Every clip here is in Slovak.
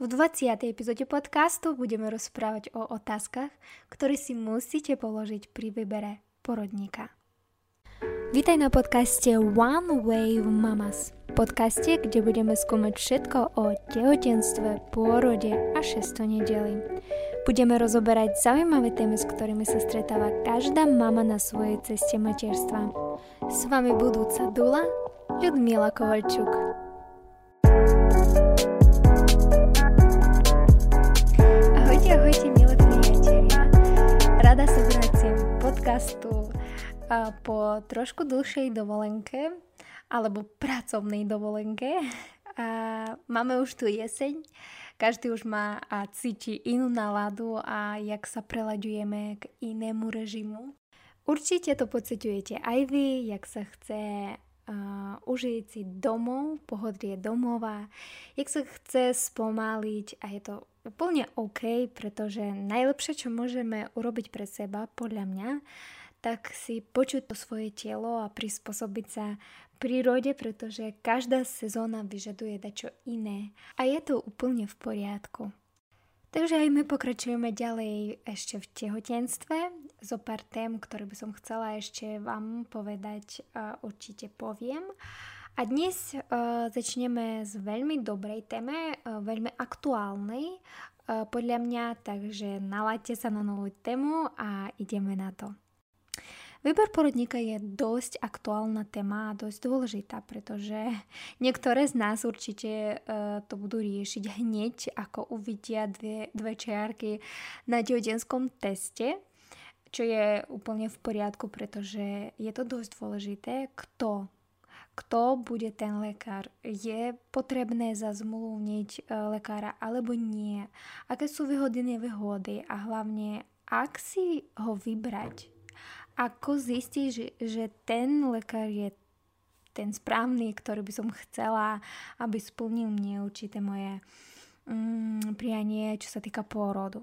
V 20. epizóde podcastu budeme rozprávať o otázkach, ktoré si musíte položiť pri výbere porodníka. Vítaj na podcaste One Wave Mamas. Podcaste, kde budeme skúmať všetko o tehotenstve, pôrode a šesto nedeli. Budeme rozoberať zaujímavé témy, s ktorými sa stretáva každá mama na svojej ceste materstva. S vami budúca Dula, Ľudmila Kovalčuk. Podcastu po trošku dlhšej dovolenke alebo pracovnej dovolenke. A máme už tu jeseň, každý už má a cíti inú náladu a jak sa prelaďujeme k inému režimu. Určite to pociťujete aj vy, jak sa chce uh, užiť si domov, pohodlie domova, jak sa chce spomaliť a je to úplne OK, pretože najlepšie, čo môžeme urobiť pre seba, podľa mňa, tak si počuť to svoje telo a prispôsobiť sa prírode, pretože každá sezóna vyžaduje dačo iné a je to úplne v poriadku. Takže aj my pokračujeme ďalej ešte v tehotenstve. Zo pár tém, ktoré by som chcela ešte vám povedať, určite poviem. A dnes uh, začneme s veľmi dobrej téme, uh, veľmi aktuálnej podľa mňa, takže nalaďte sa na novú tému a ideme na to. Výber porodníka je dosť aktuálna téma a dosť dôležitá, pretože niektoré z nás určite uh, to budú riešiť hneď, ako uvidia dve, dve čiarky na tehotenskom teste, čo je úplne v poriadku, pretože je to dosť dôležité, kto kto bude ten lekár. Je potrebné zazmluvniť e, lekára alebo nie. Aké sú výhody, nevýhody a hlavne, ak si ho vybrať, ako zistiť, že, ten lekár je ten správny, ktorý by som chcela, aby splnil mne určité moje mm, prianie, čo sa týka pôrodu.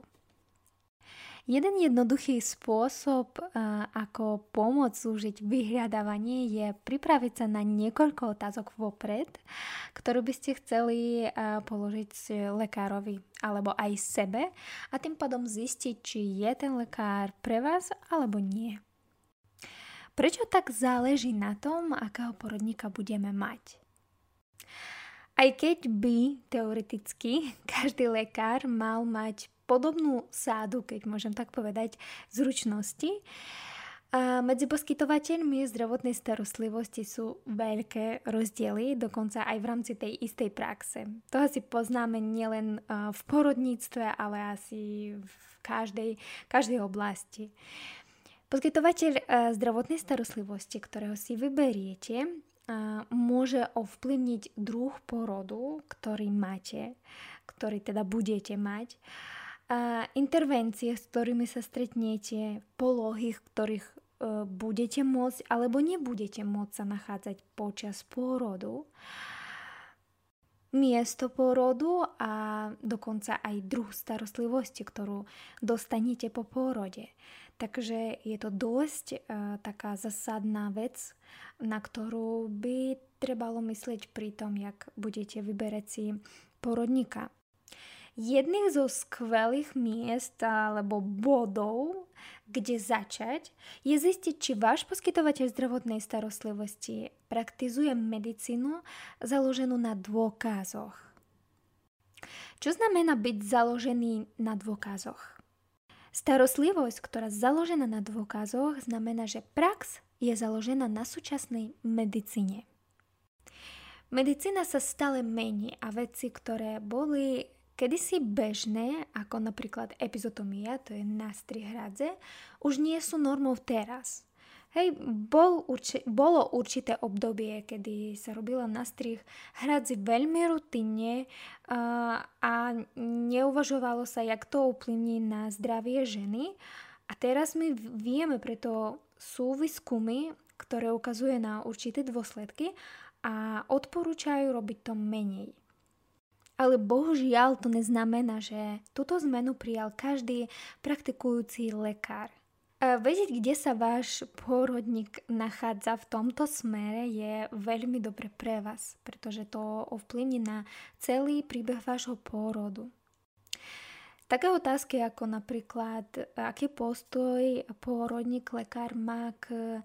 Jeden jednoduchý spôsob, ako pomôcť slúžiť vyhľadávanie, je pripraviť sa na niekoľko otázok vopred, ktoré by ste chceli položiť lekárovi alebo aj sebe a tým pádom zistiť, či je ten lekár pre vás alebo nie. Prečo tak záleží na tom, akého porodníka budeme mať? Aj keď by teoreticky každý lekár mal mať podobnú sádu, keď môžem tak povedať, zručnosti. Medzi poskytovateľmi zdravotnej starostlivosti sú veľké rozdiely, dokonca aj v rámci tej istej praxe. To asi poznáme nielen v porodníctve, ale asi v každej, každej oblasti. Poskytovateľ zdravotnej starostlivosti, ktorého si vyberiete, môže ovplyvniť druh porodu, ktorý máte, ktorý teda budete mať intervencie, s ktorými sa stretnete, polohy, v ktorých e, budete môcť alebo nebudete môcť sa nachádzať počas pôrodu, miesto pôrodu a dokonca aj druh starostlivosti, ktorú dostanete po pôrode. Takže je to dosť uh, taká zasadná vec, na ktorú by trebalo myslieť pri tom, jak budete vyberať si porodníka. Jedných zo skvelých miest alebo bodov, kde začať, je zistiť, či váš poskytovateľ zdravotnej starostlivosti praktizuje medicínu založenú na dôkazoch. Čo znamená byť založený na dôkazoch? Starostlivosť, ktorá založená na dôkazoch, znamená, že prax je založená na súčasnej medicíne. Medicína sa stále mení a veci, ktoré boli kedysi bežné, ako napríklad epizotomia, to je nástrih hradze, už nie sú normou teraz. Hej, bol urči- bolo určité obdobie, kedy sa robila nastrih hradzi veľmi rutinne uh, a neuvažovalo sa, jak to ovplyvní na zdravie ženy. A teraz my vieme, preto sú výskumy, ktoré ukazuje na určité dôsledky a odporúčajú robiť to menej. Ale bohužiaľ to neznamená, že túto zmenu prijal každý praktikujúci lekár. Vedieť, kde sa váš pôrodník nachádza v tomto smere je veľmi dobre pre vás, pretože to ovplyvní na celý príbeh vášho pôrodu. Také otázky ako napríklad, aký postoj pôrodník, lekár má k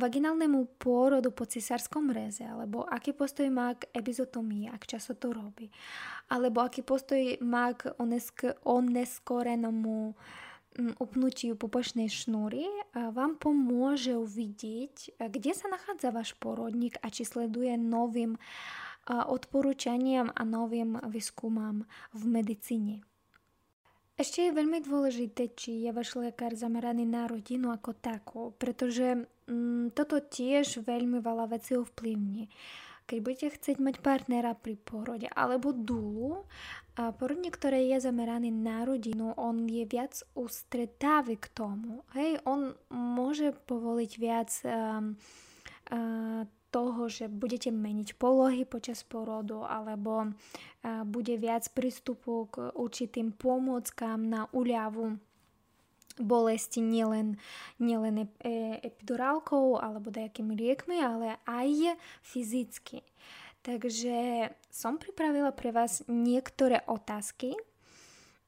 vaginálnemu pôrodu po cisárskom reze, alebo aký postoj má k epizotomii, ak často to robí, alebo aký postoj má k onesk- oneskorenému upnutiu pupočnej šnúry vám pomôže uvidieť, kde sa nachádza váš porodník a či sleduje novým odporúčaniam a novým výskumám v medicíne. Ešte je veľmi dôležité, či je váš lekár zameraný na rodinu ako takú, pretože mm, toto tiež veľmi veľa vecí ovplyvní. Keď budete chcieť mať partnera pri porode alebo dúlu, a porodník, ktorý je zameraný na rodinu, on je viac ústretávy k tomu. Hej, on môže povoliť viac um, uh, toho, že budete meniť polohy počas porodu alebo bude viac prístupu k určitým pomôckám na uľavu bolesti nielen, nielen e, epidurálkou alebo nejakými liekmi, ale aj fyzicky. Takže som pripravila pre vás niektoré otázky,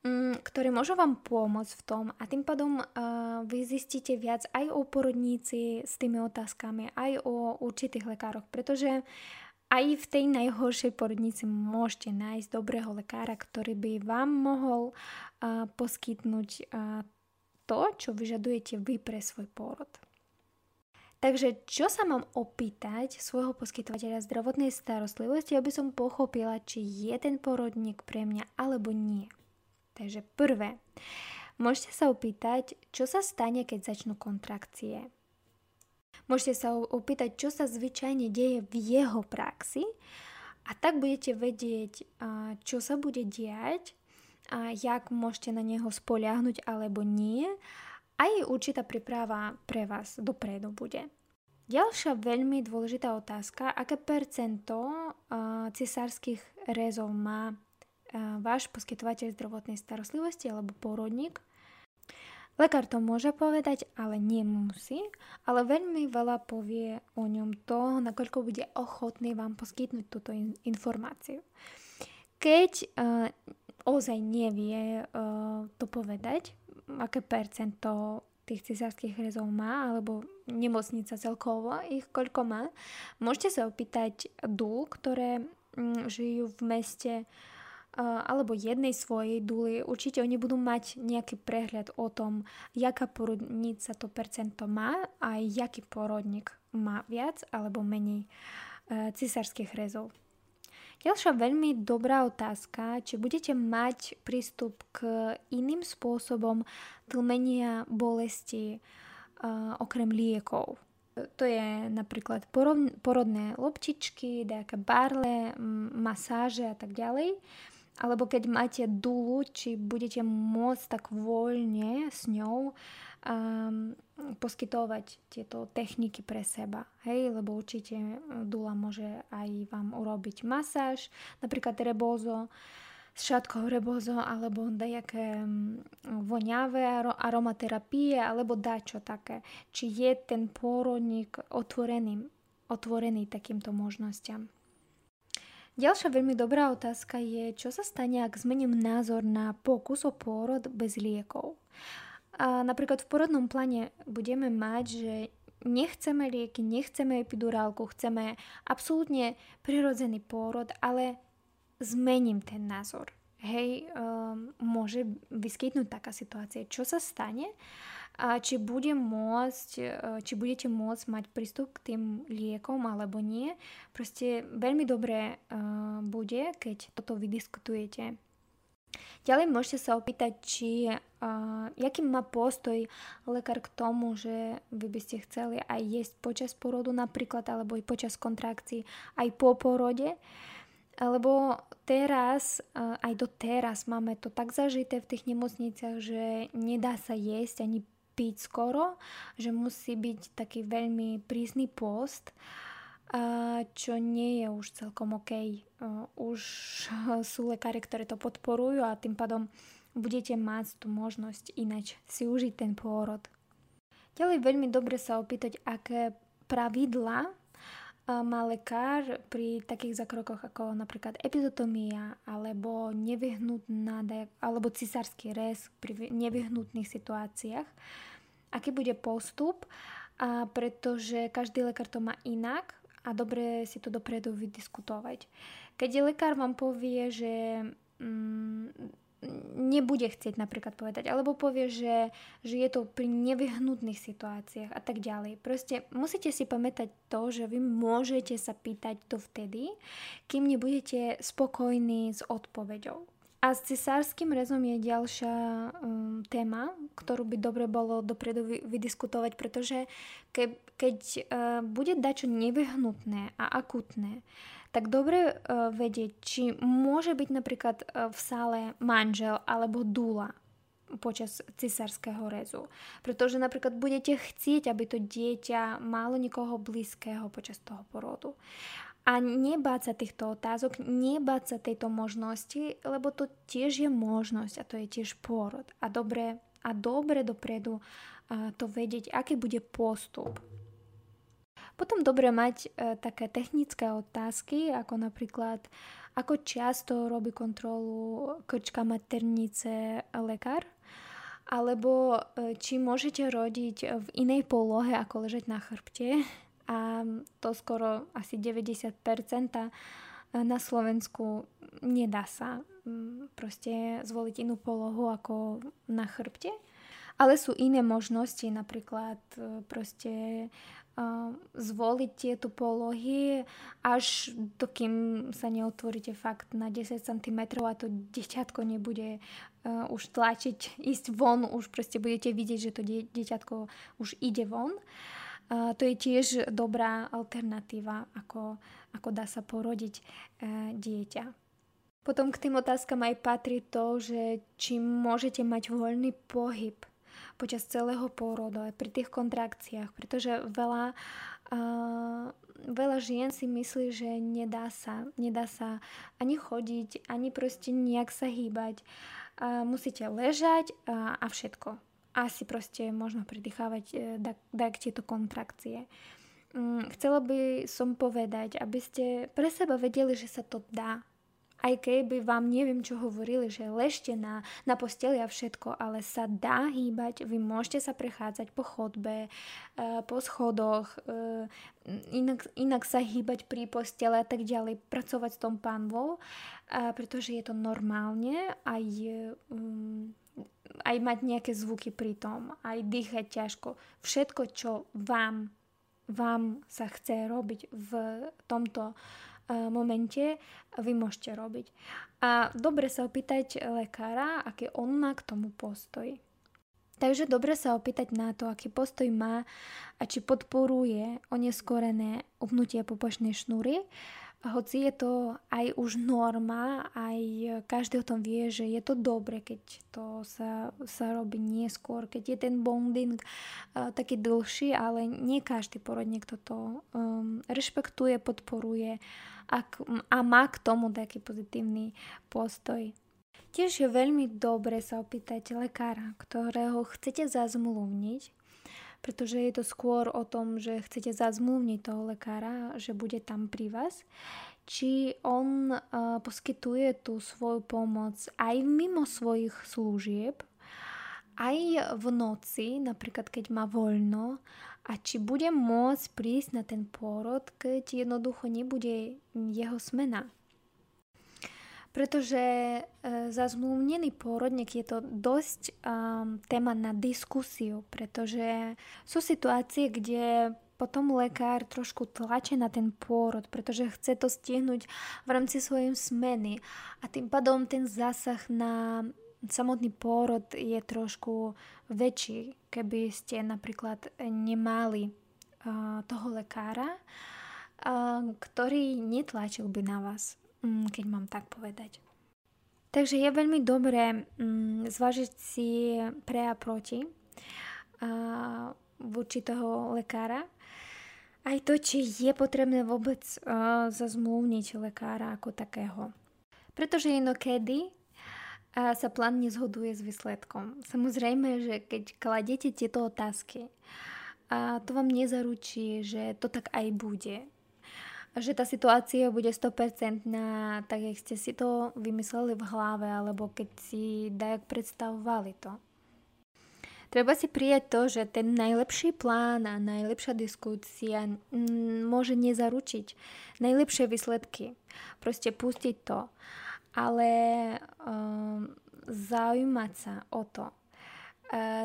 Mm, ktoré môžu vám pomôcť v tom a tým pádom uh, vy zistíte viac aj o porodníci s tými otázkami, aj o určitých lekároch, pretože aj v tej najhoršej porodnici môžete nájsť dobrého lekára, ktorý by vám mohol uh, poskytnúť uh, to, čo vyžadujete vy pre svoj pôrod. Takže čo sa mám opýtať svojho poskytovateľa zdravotnej starostlivosti, aby som pochopila, či je ten porodník pre mňa alebo nie. Takže prvé, môžete sa opýtať, čo sa stane, keď začnú kontrakcie. Môžete sa opýtať, čo sa zvyčajne deje v jeho praxi a tak budete vedieť, čo sa bude diať a jak môžete na neho spoliahnuť alebo nie. Aj určitá príprava pre vás dopredu bude. Ďalšia veľmi dôležitá otázka, aké percento cisárskych rezov má váš poskytovateľ zdravotnej starostlivosti alebo porodník. Lekár to môže povedať, ale nemusí, ale veľmi veľa povie o ňom to, nakoľko bude ochotný vám poskytnúť túto in- informáciu. Keď uh, ozaj nevie uh, to povedať, aké percento tých cisárskych rezov má, alebo nemocnica celkovo, ich koľko má, môžete sa opýtať dú, ktoré mm, žijú v meste alebo jednej svojej duly, určite oni budú mať nejaký prehľad o tom, jaká porodnica to percento má a jaký porodník má viac alebo menej e, cisárskych rezov. Ďalšia veľmi dobrá otázka, či budete mať prístup k iným spôsobom tlmenia bolesti uh, okrem liekov. To je napríklad porodné loptičky, nejaké barle, masáže a tak ďalej alebo keď máte dulu, či budete môcť tak voľne s ňou um, poskytovať tieto techniky pre seba. Hej, lebo určite dula môže aj vám urobiť masáž, napríklad rebozo, s šatkou rebozo, alebo dajaké voňavé aromaterapie, alebo dačo také. Či je ten pôrodník otvorený, otvorený takýmto možnostiam. Ďalšia veľmi dobrá otázka je, čo sa stane, ak zmením názor na pokus o pôrod bez liekov. A napríklad v porodnom pláne budeme mať, že nechceme lieky, nechceme epidurálku, chceme absolútne prirodzený pôrod, ale zmením ten názor. Hej, um, môže vyskytnúť taká situácia. Čo sa stane? a či, bude môcť, e, či budete môcť mať prístup k tým liekom alebo nie. Proste veľmi dobré uh, bude, keď toto vydiskutujete. Ďalej môžete sa opýtať, či uh, jaký má postoj lekár k tomu, že vy by ste chceli aj jesť počas porodu napríklad, alebo aj počas kontrakcií, aj po porode. Lebo teraz, aj do teraz máme to tak zažité v tých nemocniciach, že nedá sa jesť ani piť skoro, že musí byť taký veľmi prísny post, čo nie je už celkom OK. Už sú lekári, ktoré to podporujú a tým pádom budete mať tú možnosť inač si užiť ten pôrod. Ďalej veľmi dobre sa opýtať, aké pravidla má lekár pri takých zakrokoch ako napríklad epizotomia alebo nevyhnutná alebo cisársky rez pri nevyhnutných situáciách. Aký bude postup? A pretože každý lekár to má inak a dobre si to dopredu vydiskutovať. Keď lekár vám povie, že mm, nebude chcieť napríklad povedať, alebo povie, že, že je to pri nevyhnutných situáciách a tak ďalej. Proste musíte si pamätať to, že vy môžete sa pýtať to vtedy, kým nebudete spokojní s odpoveďou. A s cisárským rezom je ďalšia um, téma, ktorú by dobre bolo dopredu vy, vydiskutovať, pretože ke, keď uh, bude dačo nevyhnutné a akutné, tak dobre uh, vedieť, či môže byť napríklad uh, v sále manžel alebo dúla počas cisárskeho rezu. Pretože napríklad budete chcieť, aby to dieťa malo niekoho blízkeho počas toho porodu. A nebáť sa týchto otázok, nebáť sa tejto možnosti, lebo to tiež je možnosť a to je tiež pôrod. A dobre, a dobre dopredu to vedieť, aký bude postup potom dobre mať e, také technické otázky, ako napríklad, ako často robí kontrolu krčka maternice lekár, alebo e, či môžete rodiť v inej polohe, ako ležať na chrbte. A to skoro asi 90% na Slovensku nedá sa proste zvoliť inú polohu ako na chrbte. Ale sú iné možnosti, napríklad e, proste zvoliť tieto polohy, až dokým sa neotvoríte fakt na 10 cm a to deťatko nebude už tlačiť, ísť von, už proste budete vidieť, že to deťatko už ide von. Uh, to je tiež dobrá alternatíva, ako, ako dá sa porodiť uh, dieťa. Potom k tým otázkam aj patrí to, že či môžete mať voľný pohyb počas celého pôrodu, aj pri tých kontrakciách, pretože veľa, uh, veľa žien si myslí, že nedá sa, nedá sa ani chodiť, ani proste nejak sa hýbať. Uh, musíte ležať uh, a všetko. Asi proste možno pridýchávať tak, tak tieto kontrakcie. Um, chcela by som povedať, aby ste pre seba vedeli, že sa to dá, aj keby vám neviem čo hovorili, že ležte na, na posteli a všetko, ale sa dá hýbať, vy môžete sa prechádzať po chodbe, uh, po schodoch, uh, inak, inak sa hýbať pri postele a tak ďalej, pracovať s tom pánvou, pretože je to normálne aj um, aj mať nejaké zvuky pri tom, aj dýchať ťažko. Všetko, čo vám, vám sa chce robiť v tomto momente vy môžete robiť. A dobre sa opýtať lekára, aký on má k tomu postoj. Takže dobre sa opýtať na to, aký postoj má a či podporuje oneskorené upnutie popočnej šnúry, hoci je to aj už norma, aj každý o tom vie, že je to dobre, keď to sa, sa robí neskôr, keď je ten bonding uh, taký dlhší, ale nie každý porodník toto um, rešpektuje, podporuje a, a má k tomu taký pozitívny postoj. Tiež je veľmi dobre sa opýtať lekára, ktorého chcete zazmluvniť, pretože je to skôr o tom, že chcete zazmluvniť toho lekára, že bude tam pri vás, či on uh, poskytuje tú svoju pomoc aj mimo svojich služieb, aj v noci, napríklad keď má voľno, a či bude môcť prísť na ten pôrod, keď jednoducho nebude jeho smena pretože e, zazmluvnený pôrodník je to dosť um, téma na diskusiu, pretože sú situácie, kde potom lekár trošku tlačí na ten pôrod, pretože chce to stihnúť v rámci svojej smeny a tým pádom ten zásah na samotný pôrod je trošku väčší, keby ste napríklad nemali uh, toho lekára, uh, ktorý netlačil by na vás keď mám tak povedať. Takže je veľmi dobré mm, zvážiť si pre a proti a, určitého lekára. Aj to, či je potrebné vôbec uh, zazmluvniť lekára ako takého. Pretože inokedy sa plán nezhoduje s výsledkom. Samozrejme, že keď kladete tieto otázky, to vám nezaručí, že to tak aj bude. Že tá situácia bude 100% na tak, jak ste si to vymysleli v hlave, alebo keď si dajak predstavovali to. Treba si prijať to, že ten najlepší plán a najlepšia diskusia môže nezaručiť najlepšie výsledky. Proste pustiť to. Ale um, zaujímať sa o to,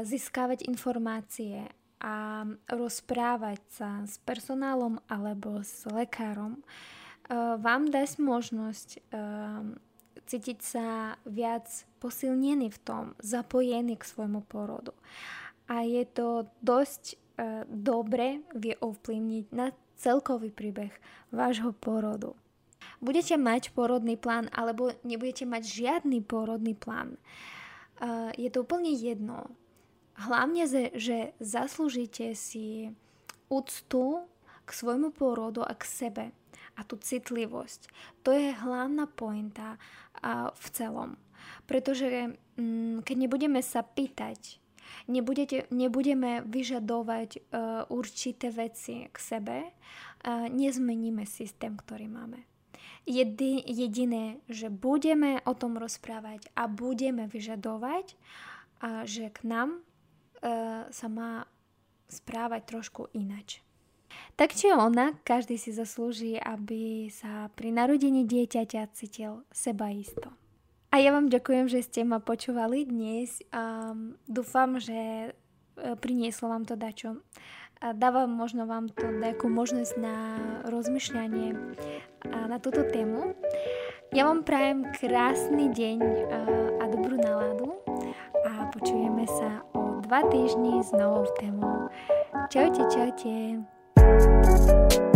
získavať informácie a rozprávať sa s personálom alebo s lekárom uh, vám dá možnosť uh, cítiť sa viac posilnený v tom, zapojený k svojmu porodu. A je to dosť uh, dobre vie ovplyvniť na celkový príbeh vášho porodu. Budete mať porodný plán alebo nebudete mať žiadny porodný plán. Je to úplne jedno. Hlavne, že zaslúžite si úctu k svojmu porodu a k sebe a tú citlivosť. To je hlavná pointa v celom. Pretože mm, keď nebudeme sa pýtať, nebudete, nebudeme vyžadovať uh, určité veci k sebe, uh, nezmeníme systém, ktorý máme. Jedi, jediné, že budeme o tom rozprávať a budeme vyžadovať, a že k nám sa má správať trošku inač. Tak či ona, každý si zaslúži, aby sa pri narodení dieťaťa cítil seba isto. A ja vám ďakujem, že ste ma počúvali dnes. Um, dúfam, že e, prinieslo vám to dačo. A možno vám to nejakú možnosť na rozmýšľanie na túto tému. Ja vám prajem krásny deň a dobrú náladu a počujeme sa o dva týždni s novou témou. Čaute, čaute. thank you